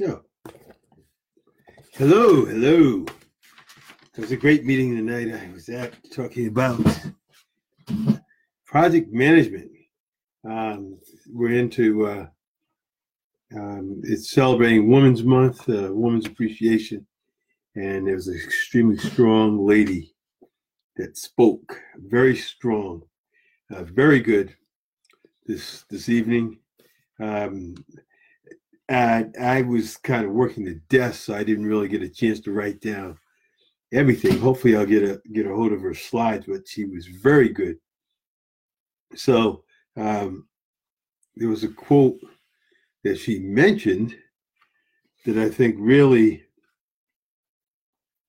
Yeah. Hello, hello. It was a great meeting tonight. I was at talking about project management. Um, we're into uh, um, it's celebrating Women's Month, uh, Women's Appreciation, and there was an extremely strong lady that spoke, very strong, uh, very good this this evening. Um, I, I was kind of working the desk, so I didn't really get a chance to write down everything. Hopefully, I'll get a get a hold of her slides, but she was very good. So um, there was a quote that she mentioned that I think really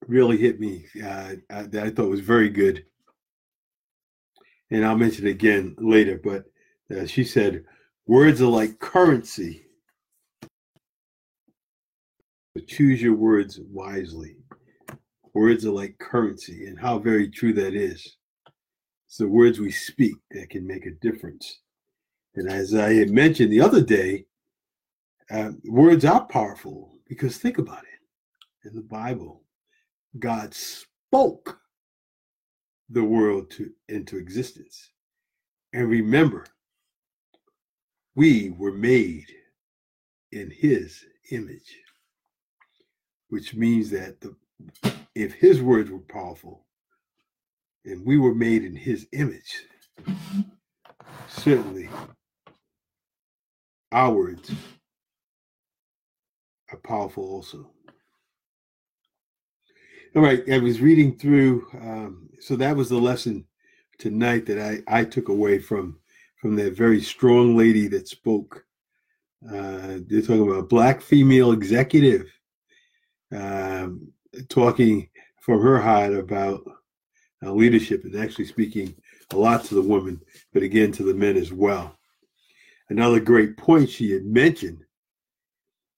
really hit me. Uh, uh that I thought was very good, and I'll mention it again later. But uh, she said, "Words are like currency." But choose your words wisely. Words are like currency, and how very true that is. It's the words we speak that can make a difference. And as I had mentioned the other day, uh, words are powerful because think about it. In the Bible, God spoke the world to, into existence. And remember, we were made in his image which means that the, if his words were powerful and we were made in his image, certainly our words are powerful also. All right, I was reading through, um, so that was the lesson tonight that I, I took away from from that very strong lady that spoke. Uh, they're talking about a black female executive um, talking from her heart about uh, leadership and actually speaking a lot to the women, but again to the men as well. Another great point she had mentioned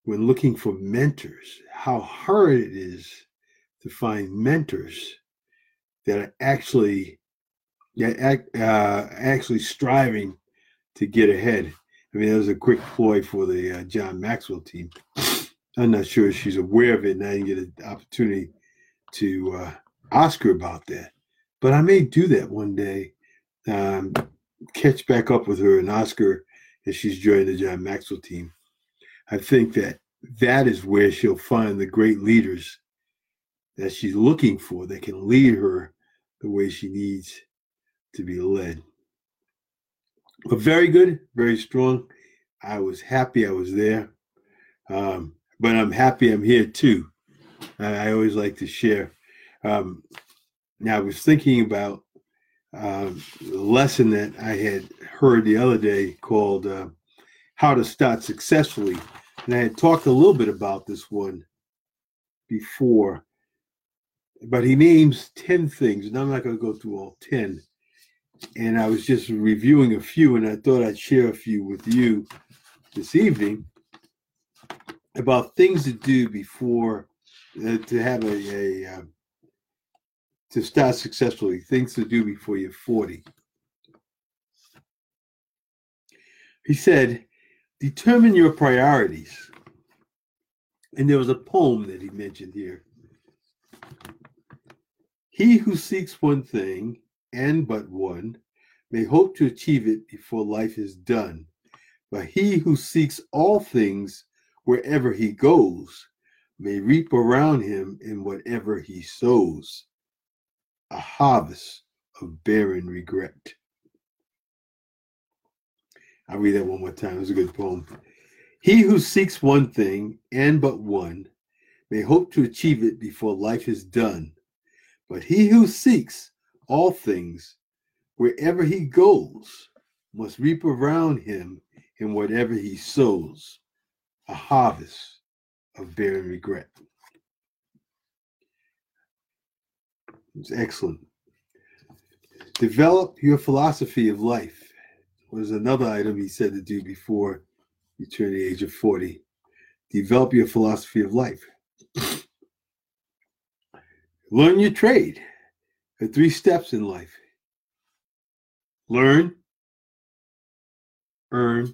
when looking for mentors, how hard it is to find mentors that are actually that uh, actually striving to get ahead. I mean, that was a quick ploy for the uh, John Maxwell team. I'm not sure if she's aware of it, and I didn't get an opportunity to uh, ask her about that. But I may do that one day. Um, catch back up with her and ask her if she's joined the John Maxwell team. I think that that is where she'll find the great leaders that she's looking for that can lead her the way she needs to be led. But very good, very strong. I was happy I was there. Um, but I'm happy I'm here too. I, always like to share. Um, now, I was thinking about um, a lesson that I had heard the other day called uh, How to Start Successfully. And I had talked a little bit about this one before, but he names 10 things, and I'm not going to go through all 10. And I was just reviewing a few, and I thought I'd share a few with you this evening about things to do before uh, to have a, a uh, to start successfully things to do before you're 40 he said determine your priorities. And there was a poem that he mentioned here. He who seeks one thing and but one may hope to achieve it before life is done but he who seeks all things wherever he goes may reap around him in whatever he sows a harvest of barren regret. I'll read that one more time. It's a good poem. He who seeks one thing and but one may hope to achieve it before life is done. But he who seeks all things, wherever he goes, must reap around him in whatever he sows a harvest of barren regret. It's excellent. Develop your philosophy of life was another item he said to do before you turn the age of 40. Develop your philosophy of life. Learn your trade. The three steps in life learn, earn,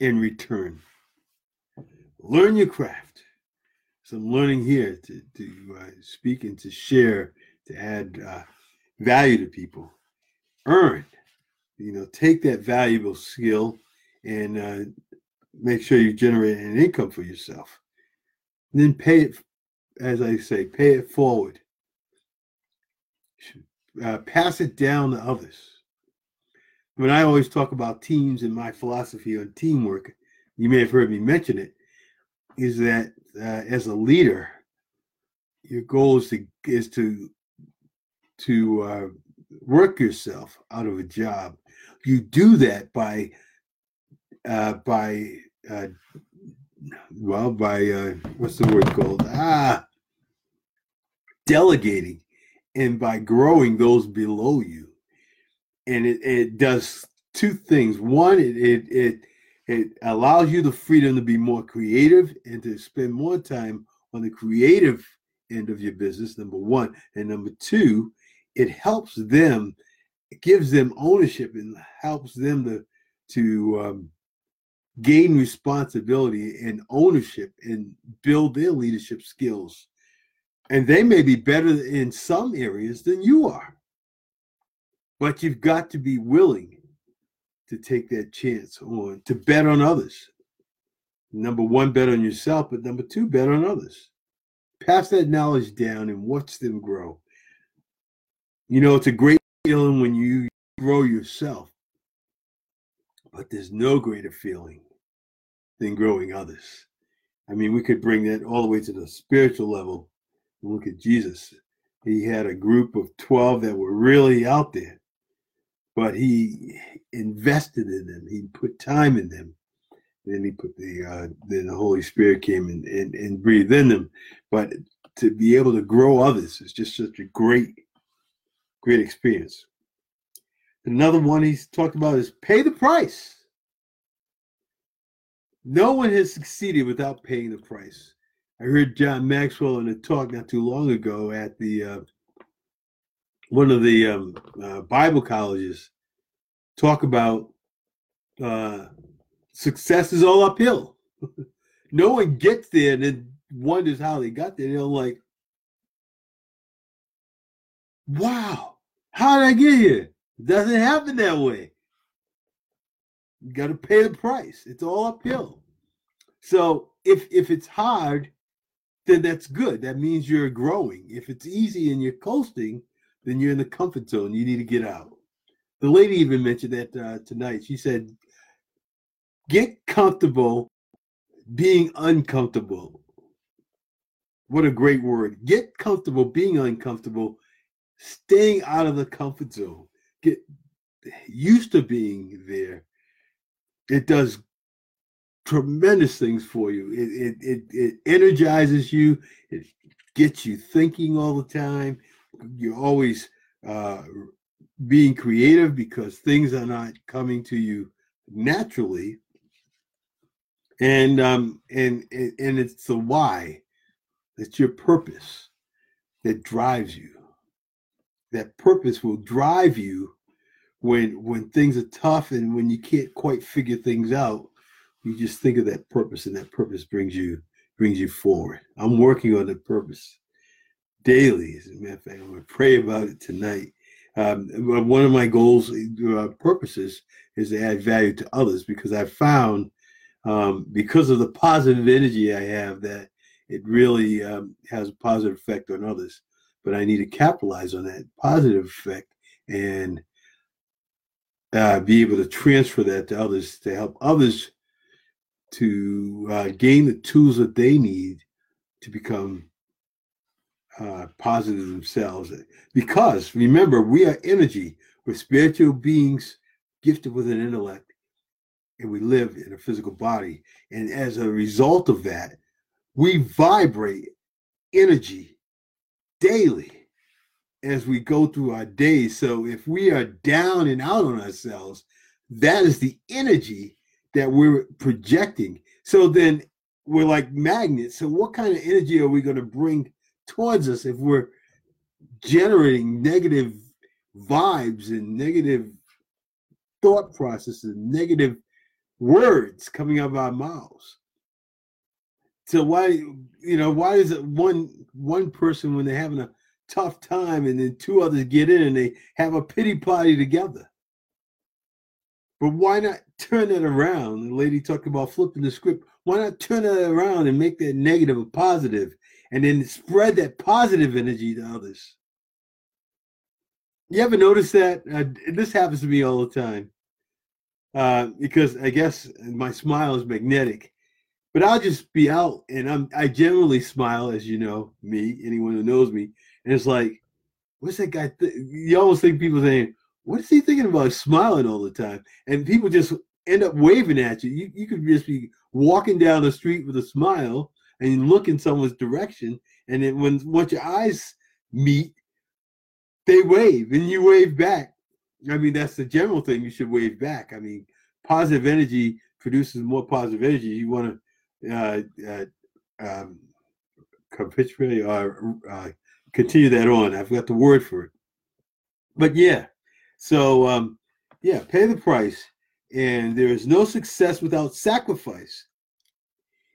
in return. learn your craft. Some learning here to, to uh, speak and to share, to add uh, value to people. Earn, you know, take that valuable skill and uh, make sure you generate an income for yourself. And then pay it, as I say, pay it forward. Uh, pass it down to others. When I always talk about teams and my philosophy on teamwork, you may have heard me mention it, is that uh, as a leader, your goal is to is to to uh, work yourself out of a job. You do that by uh, by uh, well by uh, what's the word called ah delegating and by growing those below you and it, it does two things one it, it it it allows you the freedom to be more creative and to spend more time on the creative end of your business number one and number two it helps them it gives them ownership and helps them to to um, gain responsibility and ownership and build their leadership skills. And they may be better in some areas than you are. But you've got to be willing to take that chance on to bet on others. Number one, bet on yourself, but number two, bet on others. Pass that knowledge down and watch them grow. You know, it's a great feeling when you grow yourself, but there's no greater feeling than growing others. I mean, we could bring that all the way to the spiritual level look at Jesus. He had a group of 12 that were really out there, but he invested in them. He put time in them. Then he put the uh, then the Holy Spirit came and, and, and breathed in them. But to be able to grow others is just such a great, great experience. Another one he's talked about is pay the price. No one has succeeded without paying the price. I heard John Maxwell in a talk not too long ago at the uh, one of the um, uh, Bible colleges talk about uh, success is all uphill. no one gets there and then wonders how they got there. They're like, wow, how did I get here? It doesn't happen that way. You got to pay the price. It's all uphill. So if if it's hard, then that's good. That means you're growing. If it's easy and you're coasting, then you're in the comfort zone. You need to get out. The lady even mentioned that uh, tonight. She said, "Get comfortable being uncomfortable." What a great word. Get comfortable being uncomfortable, staying out of the comfort zone. Get used to being there it does tremendous things for you. It, it, it, it energizes you. It gets you thinking all the time. You're always uh, being creative because things are not coming to you naturally. And um and and it's the why. It's your purpose that drives you. That purpose will drive you when when things are tough and when you can't quite figure things out you just think of that purpose and that purpose brings you brings you forward i'm working on that purpose daily as a matter of fact i'm going to pray about it tonight. Um, one of my goals uh, purposes is to add value to others because i found um, because of the positive energy i have that it really um, has a positive effect on others. But i need to capitalize on that positive effect and uh, be able to transfer that to others to help others to uh, gain the tools that they need to become uh, positive themselves. Because remember, we are energy. We're spiritual beings gifted with an intellect, and we live in a physical body. And as a result of that, we vibrate energy daily as we go through our days. So if we are down and out on ourselves, that is the energy that we're projecting. So then we're like magnets. So what kind of energy are we going to bring towards us if we're generating negative vibes and negative thought processes, negative words coming out of our mouths? So why, you know, why is it one one person when they're having a tough time and then two others get in and they have a pity party together? But why not turn that around? The lady talked about flipping the script. Why not turn that around and make that negative a positive and then spread that positive energy to others? You ever notice that? Uh, this happens to me all the time. Uh, because I guess my smile is magnetic. But I'll just be out and I'm I generally smile, as you know, me, anyone who knows me. And it's like, what's that guy? Th-? You almost think people saying, what is he thinking about smiling all the time? And people just end up waving at you. You, you could just be walking down the street with a smile and you look in someone's direction. And then when once your eyes meet, they wave and you wave back. I mean, that's the general thing. You should wave back. I mean, positive energy produces more positive energy. You want to uh, uh, um, capitulate or uh, continue that on. I've got the word for it. But yeah, so um, yeah, pay the price. And there is no success without sacrifice.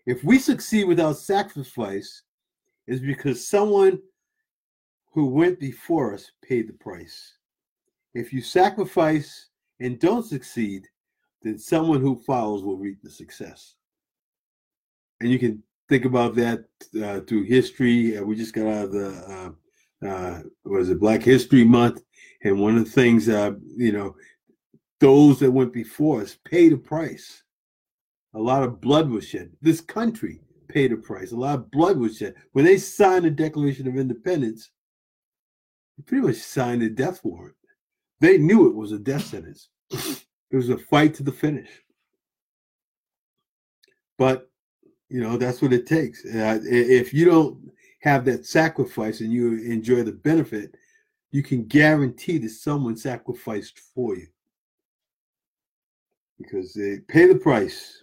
If we succeed without sacrifice, is because someone who went before us paid the price. If you sacrifice and don't succeed, then someone who follows will reap the success. And you can think about that uh, through history. Uh, we just got out of the uh, uh was it Black History Month, and one of the things, uh, you know, those that went before us paid a price. A lot of blood was shed. This country paid a price. A lot of blood was shed when they signed the Declaration of Independence. They pretty much signed a death warrant. They knew it was a death sentence. it was a fight to the finish. But you know that's what it takes. Uh, if you don't have that sacrifice and you enjoy the benefit, you can guarantee that someone sacrificed for you because they pay the price.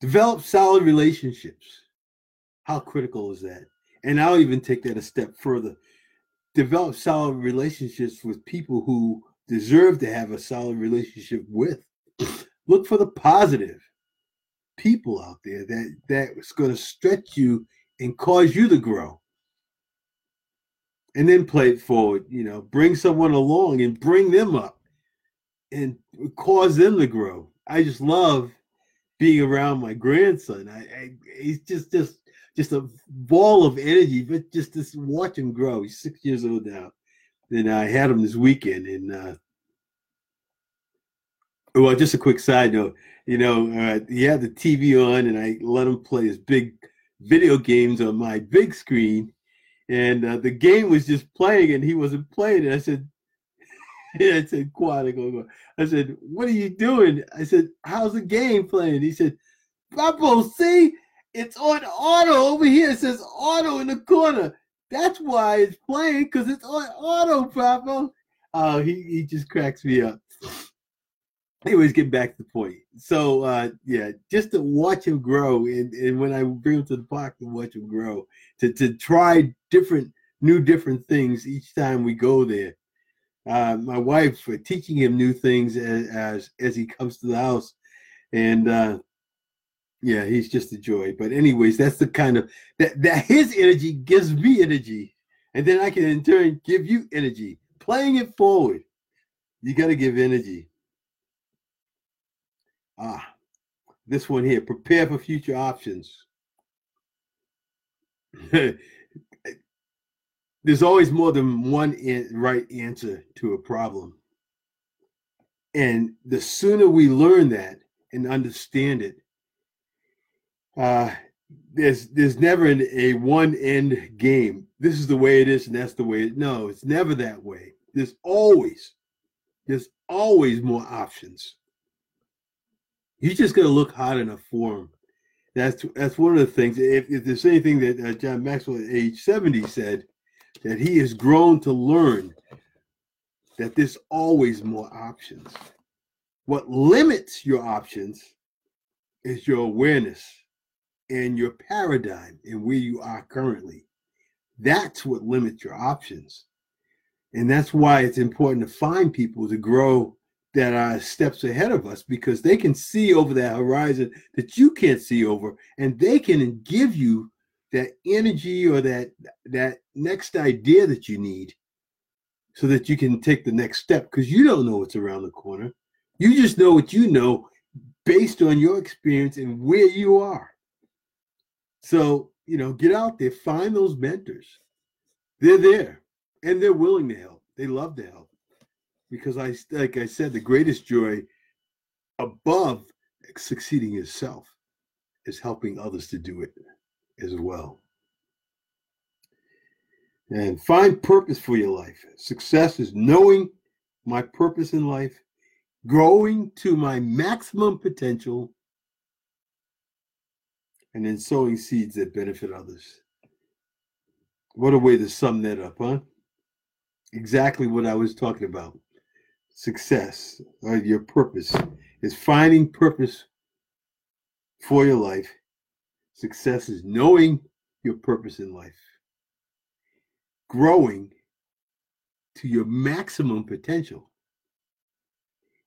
Develop solid relationships. How critical is that? And I'll even take that a step further. Develop solid relationships with people who deserve to have a solid relationship with. Look for the positive people out there that that's going to stretch you and cause you to grow. And then play it forward, you know, bring someone along and bring them up and cause them to grow. I just love being around my grandson. I, I he's just just just a ball of energy, but just to watch him grow. He's six years old now. And I had him this weekend, and uh, well, just a quick side note. You know, uh, he had the TV on, and I let him play his big video games on my big screen, and uh, the game was just playing, and he wasn't playing. And I said, I said, Quad, I said, what are you doing? I said, how's the game playing? He said, Papa, see, it's on auto over here. It says auto in the corner. That's why it's playing because it's on auto, Papa. Oh, he, he just cracks me up. Anyways, get back to the point. So uh yeah, just to watch him grow and, and when I bring him to the park to watch him grow, to to try different new different things each time we go there uh, my wife teaching him new things as, as, as he comes to the house, and uh, yeah, he's just a joy. But anyways, that's the kind of that that his energy gives me energy, and then I can in turn give you energy. Playing it forward, you got to give energy. Ah, this one here: prepare for future options. there's always more than one right answer to a problem. And the sooner we learn that and understand it, uh, there's there's never an, a one end game. This is the way it is, and that's the way it. No, it's never that way. There's always there's always more options. You just got to look hard enough for them. That's that's one of the things. If, if there's anything that uh, John Maxwell at age 70 said, that he has grown to learn that there's always more options. What limits your options is your awareness and your paradigm and where you are currently. That's what limits your options. And that's why it's important to find people to grow that are steps ahead of us because they can see over that horizon that you can't see over and they can give you that energy or that that next idea that you need so that you can take the next step because you don't know what's around the corner. You just know what you know based on your experience and where you are. So you know get out there find those mentors. They're there and they're willing to help. They love to help. Because I, like I said, the greatest joy above succeeding yourself is helping others to do it as well. And find purpose for your life. Success is knowing my purpose in life, growing to my maximum potential, and then sowing seeds that benefit others. What a way to sum that up, huh? Exactly what I was talking about success or your purpose is finding purpose for your life. Success is knowing your purpose in life, growing to your maximum potential,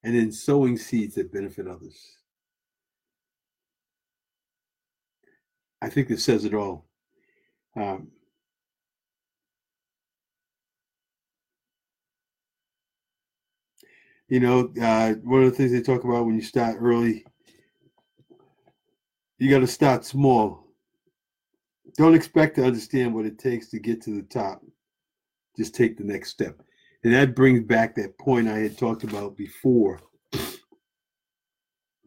and then sowing seeds that benefit others. I think this says it all. Um, you know, uh, one of the things they talk about when you start early, you got to start small. Don't expect to understand what it takes to get to the top. Just take the next step. And that brings back that point I had talked about before.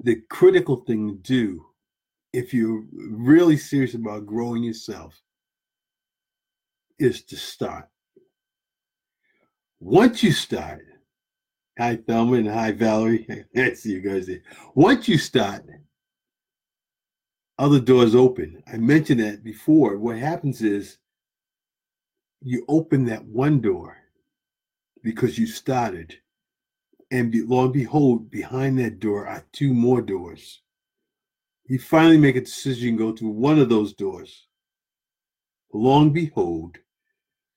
The critical thing to do if you're really serious about growing yourself is to start. Once you start, Hi, Thelma, and hi, Valerie. I see you guys there. Once you start, other doors open. I mentioned that before. What happens is you open that one door because you started, and be, lo and behold, behind that door are two more doors. You finally make a decision, to go through one of those doors. Lo and behold,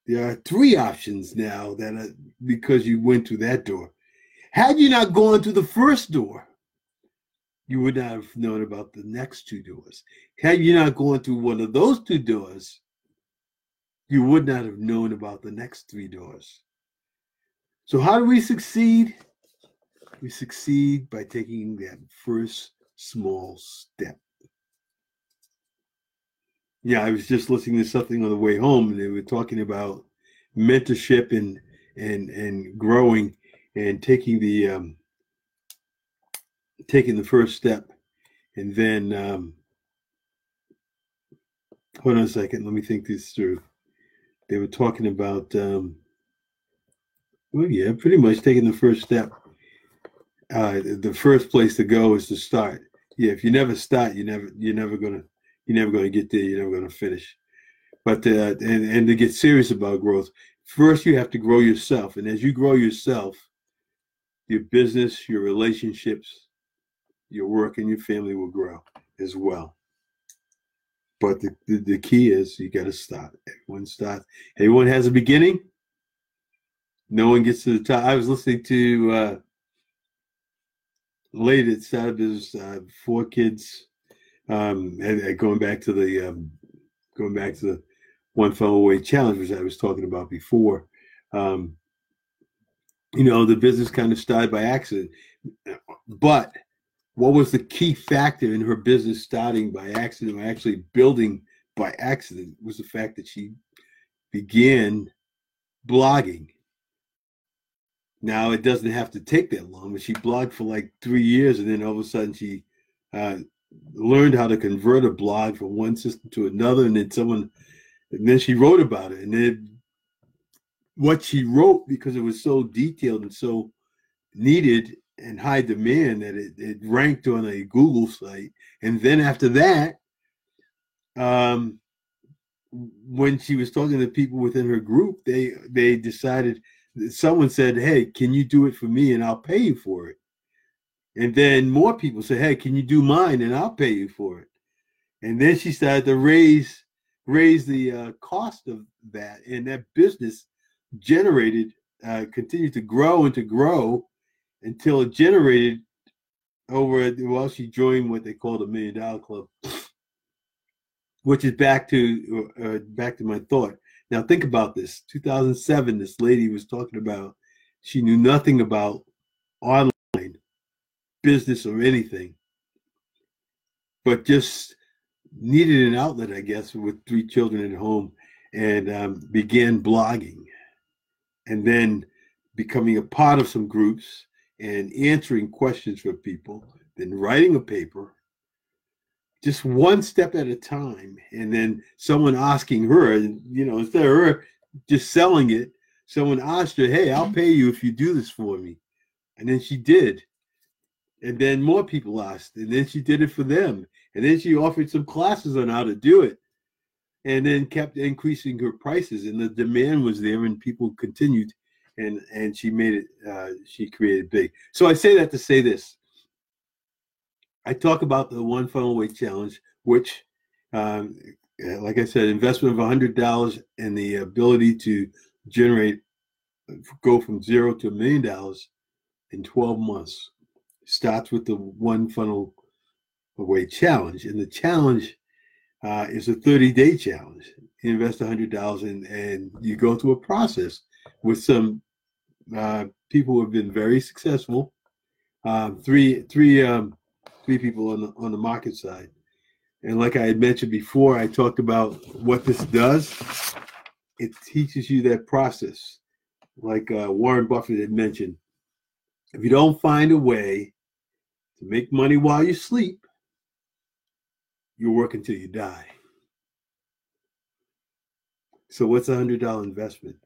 there are three options now that are because you went through that door. Had you not gone through the first door, you would not have known about the next two doors. Had you not gone through one of those two doors, you would not have known about the next three doors. So, how do we succeed? We succeed by taking that first small step. Yeah, I was just listening to something on the way home, and they were talking about mentorship and and and growing and taking the um, taking the first step, and then um, hold on a second. Let me think this through. They were talking about um, well, yeah, pretty much taking the first step. Uh, the first place to go is to start. Yeah, if you never start, you never you're never gonna you're never gonna get there. You're never gonna finish. But uh, and and to get serious about growth, first you have to grow yourself, and as you grow yourself, your business, your relationships, your work, and your family will grow as well. But the, the, the key is you got to start. Everyone starts. Everyone has a beginning. No one gets to the top. I was listening to uh, lady that started uh, four kids, um, and, and, going back to the um, going back to the one funnel away challenge, which I was talking about before. Um, you know, the business kind of started by accident. But what was the key factor in her business starting by accident or actually building by accident was the fact that she began blogging. Now it doesn't have to take that long, but she blogged for like three years, and then all of a sudden she uh, learned how to convert a blog from one system to another, and then someone, and then she wrote about it, and then what she wrote because it was so detailed and so needed and high demand that it, it ranked on a Google site. And then after that, um, when she was talking to people within her group, they they decided someone said, "Hey, can you do it for me, and I'll pay you for it." And then more people said, "Hey, can you do mine, and I'll pay you for it." And then she started to raise raise the uh, cost of that, and that business generated uh, continued to grow and to grow until it generated over at, well she joined what they call the million dollar club which is back to uh, uh back to my thought. Now think about this. 2007 this lady was talking about she knew nothing about online business or anything but just needed an outlet i guess with three children at home and um, began blogging and then becoming a part of some groups and answering questions for people, then writing a paper, just one step at a time. And then someone asking her, you know, instead of her just selling it, someone asked her, Hey, I'll mm-hmm. pay you if you do this for me. And then she did. And then more people asked, and then she did it for them. And then she offered some classes on how to do it and then kept increasing her prices and the demand was there and people continued and and she made it uh, she created big. So i say that to say this. I talk about the one funnel away challenge which um, like i said investment of $100 and the ability to generate go from zero to a million dollars in 12 months starts with the one funnel away challenge. And the challenge uh, is a 30 day challenge. You invest $100 and, and you go through a process with some uh, people who have been very successful. Um, three, three, um, three people on the, on the market side. And like I had mentioned before, I talked about what this does. It teaches you that process. Like uh, Warren Buffett had mentioned, if you don't find a way to make money while you sleep, you work until you die. So what's a hundred dollar investment?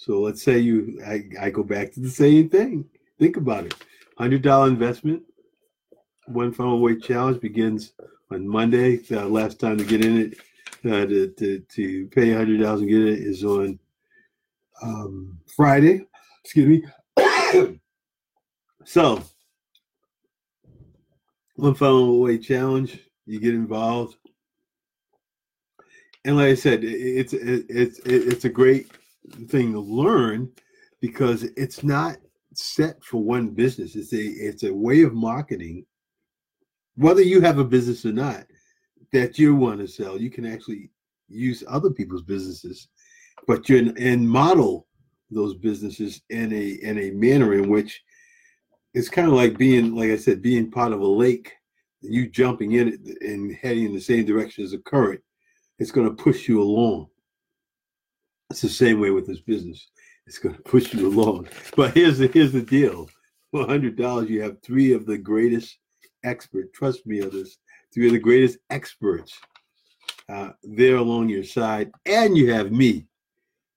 So let's say you I, I go back to the same thing. Think about it. Hundred dollar investment. One funnel away challenge begins on Monday. The last time to get in it uh, to, to, to pay hundred dollars and get it is on um, Friday. Excuse me. so one funnel away challenge you get involved and like i said it's it's it's a great thing to learn because it's not set for one business it's a it's a way of marketing whether you have a business or not that you want to sell you can actually use other people's businesses but you and model those businesses in a in a manner in which it's kind of like being like i said being part of a lake you jumping in it and heading in the same direction as the current, it's going to push you along. It's the same way with this business. It's going to push you along. But here's the here's the deal: for hundred dollars, you have three of the greatest experts. Trust me on this. Three of the greatest experts uh, there along your side, and you have me,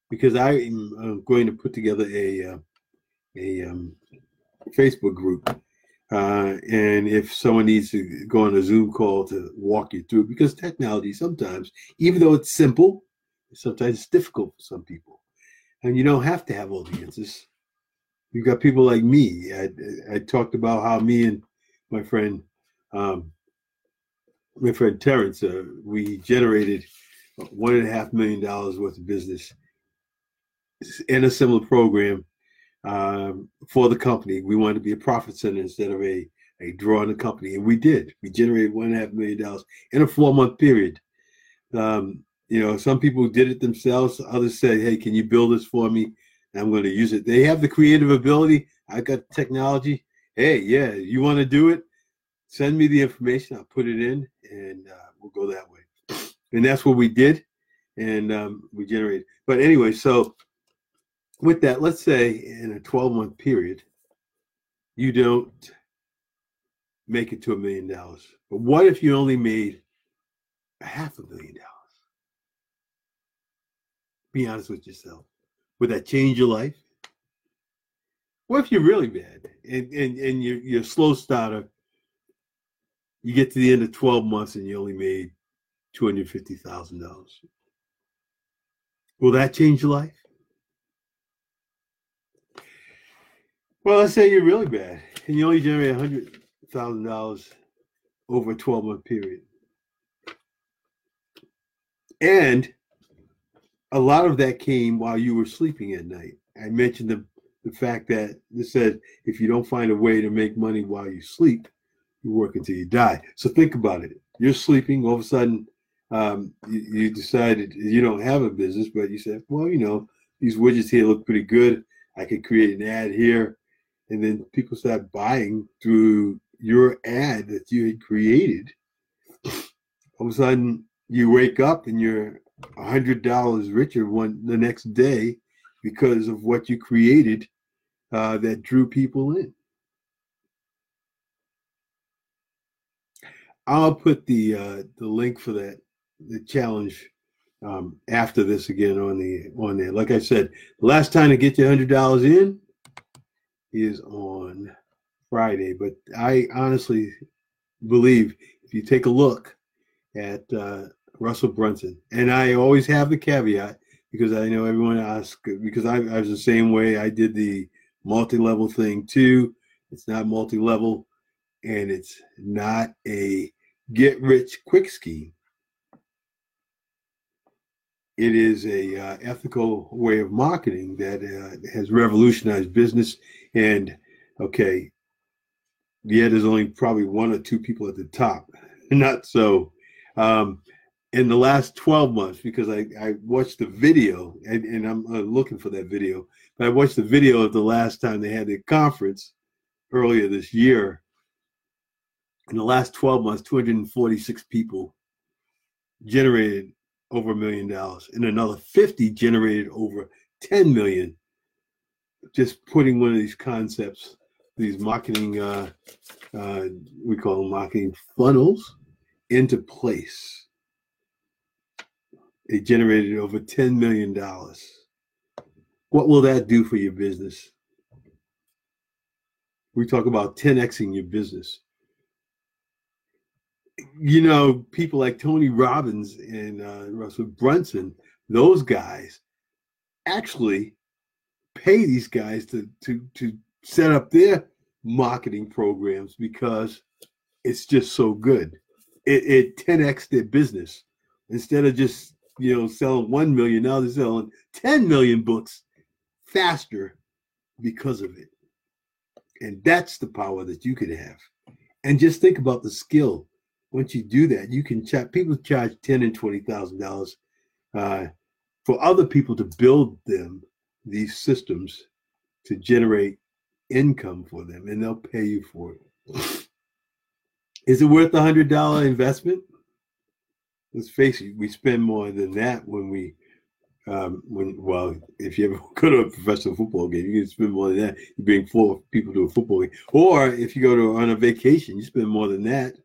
because I am going to put together a uh, a um, Facebook group uh, and if someone needs to go on a Zoom call to walk you through, because technology sometimes, even though it's simple, sometimes it's difficult for some people. And you don't have to have all the answers. You've got people like me. I, I talked about how me and my friend, um, my friend Terrence, uh, we generated one and a half million dollars worth of business in a similar program um, for the company. We wanted to be a profit center instead of a a drawing the company, and we did. We generated one and a half million dollars in a four month period. Um, you know, some people did it themselves. Others said, "Hey, can you build this for me?" I'm going to use it. They have the creative ability. I got technology. Hey, yeah, you want to do it? Send me the information. I'll put it in, and uh, we'll go that way. And that's what we did, and um, we generated. But anyway, so with that, let's say in a 12 month period, you don't make it to a million dollars. But what if you only made a half a million dollars? Be honest with yourself. Would that change your life? What if you're really bad and, and, and you're, you're a slow starter? You get to the end of 12 months and you only made $250,000. Will that change your life? Well, let's say you're really bad and you only generate a hundred thousand dollars over a 12 month period. And a lot of that came while you were sleeping at night. I mentioned the the fact that it said if you don't find a way to make money while you sleep, you work until you die. So think about it. You're sleeping, all of a sudden, um, you, you decided you don't have a business, but you said, well, you know, these widgets here look pretty good. I could create an ad here. And then people start buying through your ad that you had created. All of a sudden, you wake up and you're hundred dollars richer one the next day because of what you created uh, that drew people in. I'll put the uh, the link for that the challenge um, after this again on the on there. Like I said, the last time to get your hundred dollars in is on Friday. But I honestly believe if you take a look at uh, Russell Brunson, and I always have the caveat because I know everyone asks because I, I was the same way. I did the multi-level thing too. It's not multi-level, and it's not a get-rich quick scheme it is a uh, ethical way of marketing that uh, has revolutionized business. And okay, yeah, there's only probably one or two people at the top. Not so. Um, in the last 12 months, because I, I watched the video and, and I'm uh, looking for that video, but I watched the video of the last time they had the conference earlier this year. In the last 12 months, 246 people generated over a million dollars and another 50 generated over 10 million just putting one of these concepts these marketing uh, uh, we call them marketing funnels into place it generated over 10 million dollars. What will that do for your business? We talk about 10xing your business. You know, people like Tony Robbins and uh, Russell Brunson, those guys actually pay these guys to to to set up their marketing programs because it's just so good. It, it 10x their business. Instead of just you know selling one million. Now they're selling 10 million books faster because of it, and that's the power that you could have. And just think about the skill once you do that, you can charge people charge ten and twenty thousand uh, dollars for other people to build them these systems to generate income for them, and they'll pay you for it. Is it worth a hundred dollar investment? Let's face it, we spend more than that when we um, when well, if you ever go to a professional football game, you can spend more than that. You bring four people to a football game, or if you go to on a vacation, you spend more than that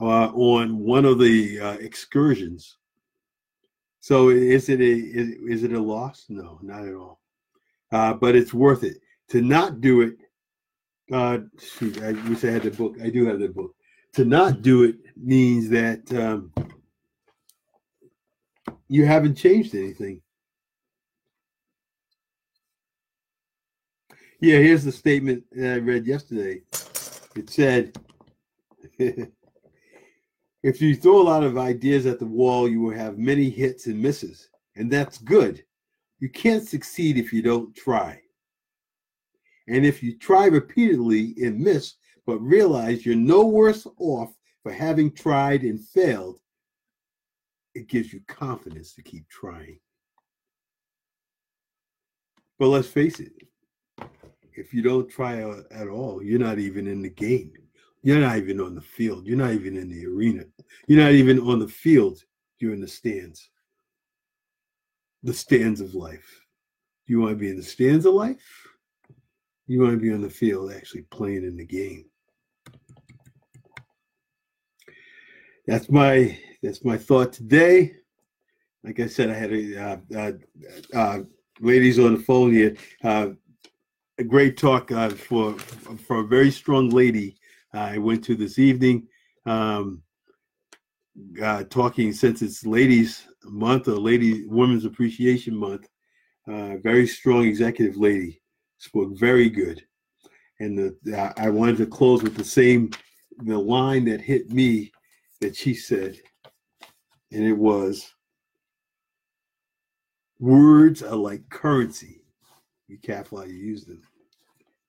uh, on one of the uh, excursions. So is it a is, is, it a loss? No, not at all. Uh, but it's worth it to not do it. Uh, shoot, I wish I had the book. I do have the book. To not do it means that um, you haven't changed anything. Yeah, here's the statement that I read yesterday. It said. If you throw a lot of ideas at the wall, you will have many hits and misses, and that's good. You can't succeed if you don't try. And if you try repeatedly and miss, but realize you're no worse off for having tried and failed, it gives you confidence to keep trying. But let's face it, if you don't try at all, you're not even in the game. You're not even on the field. You're not even in the arena. You're not even on the field. You're in the stands. The stands of life. You want to be in the stands of life? You want to be on the field actually playing in the game. That's my that's my thought today. Like I said, I had a uh, uh, uh, ladies on the phone here. Uh, a great talk uh, for for a very strong lady I went to this evening, um, talking since it's Ladies Month or Lady Women's Appreciation Month. Very strong executive lady, spoke very good, and the, I wanted to close with the same the line that hit me that she said, and it was, "Words are like currency. be careful how you use them.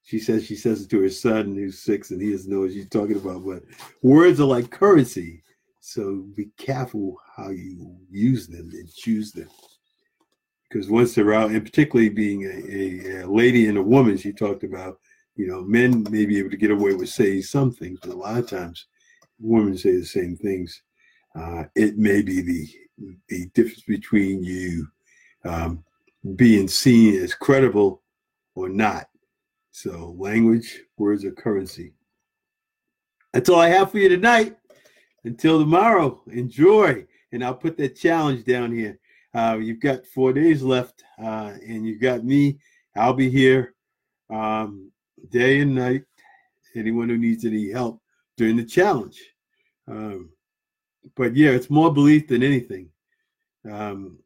She says she says it to her son who's six and he doesn't know what she's talking about. But words are like currency. So be careful how you use them and choose them. Because once they're out, and particularly being a, a, a lady and a woman, she talked about, you know, men may be able to get away with saying some things, but a lot of times women say the same things. Uh, it may be the the difference between you um, being seen as credible or not. So, language, words are currency. That's all I have for you tonight. Until tomorrow, enjoy. And I'll put that challenge down here. Uh, you've got four days left, uh, and you've got me. I'll be here um, day and night. Anyone who needs any help during the challenge. Um, but yeah, it's more belief than anything. Um,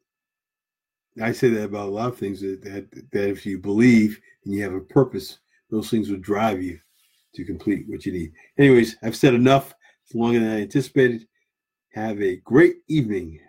I say that about a lot of things that, that that if you believe and you have a purpose, those things will drive you to complete what you need. Anyways, I've said enough. It's longer than I anticipated. Have a great evening.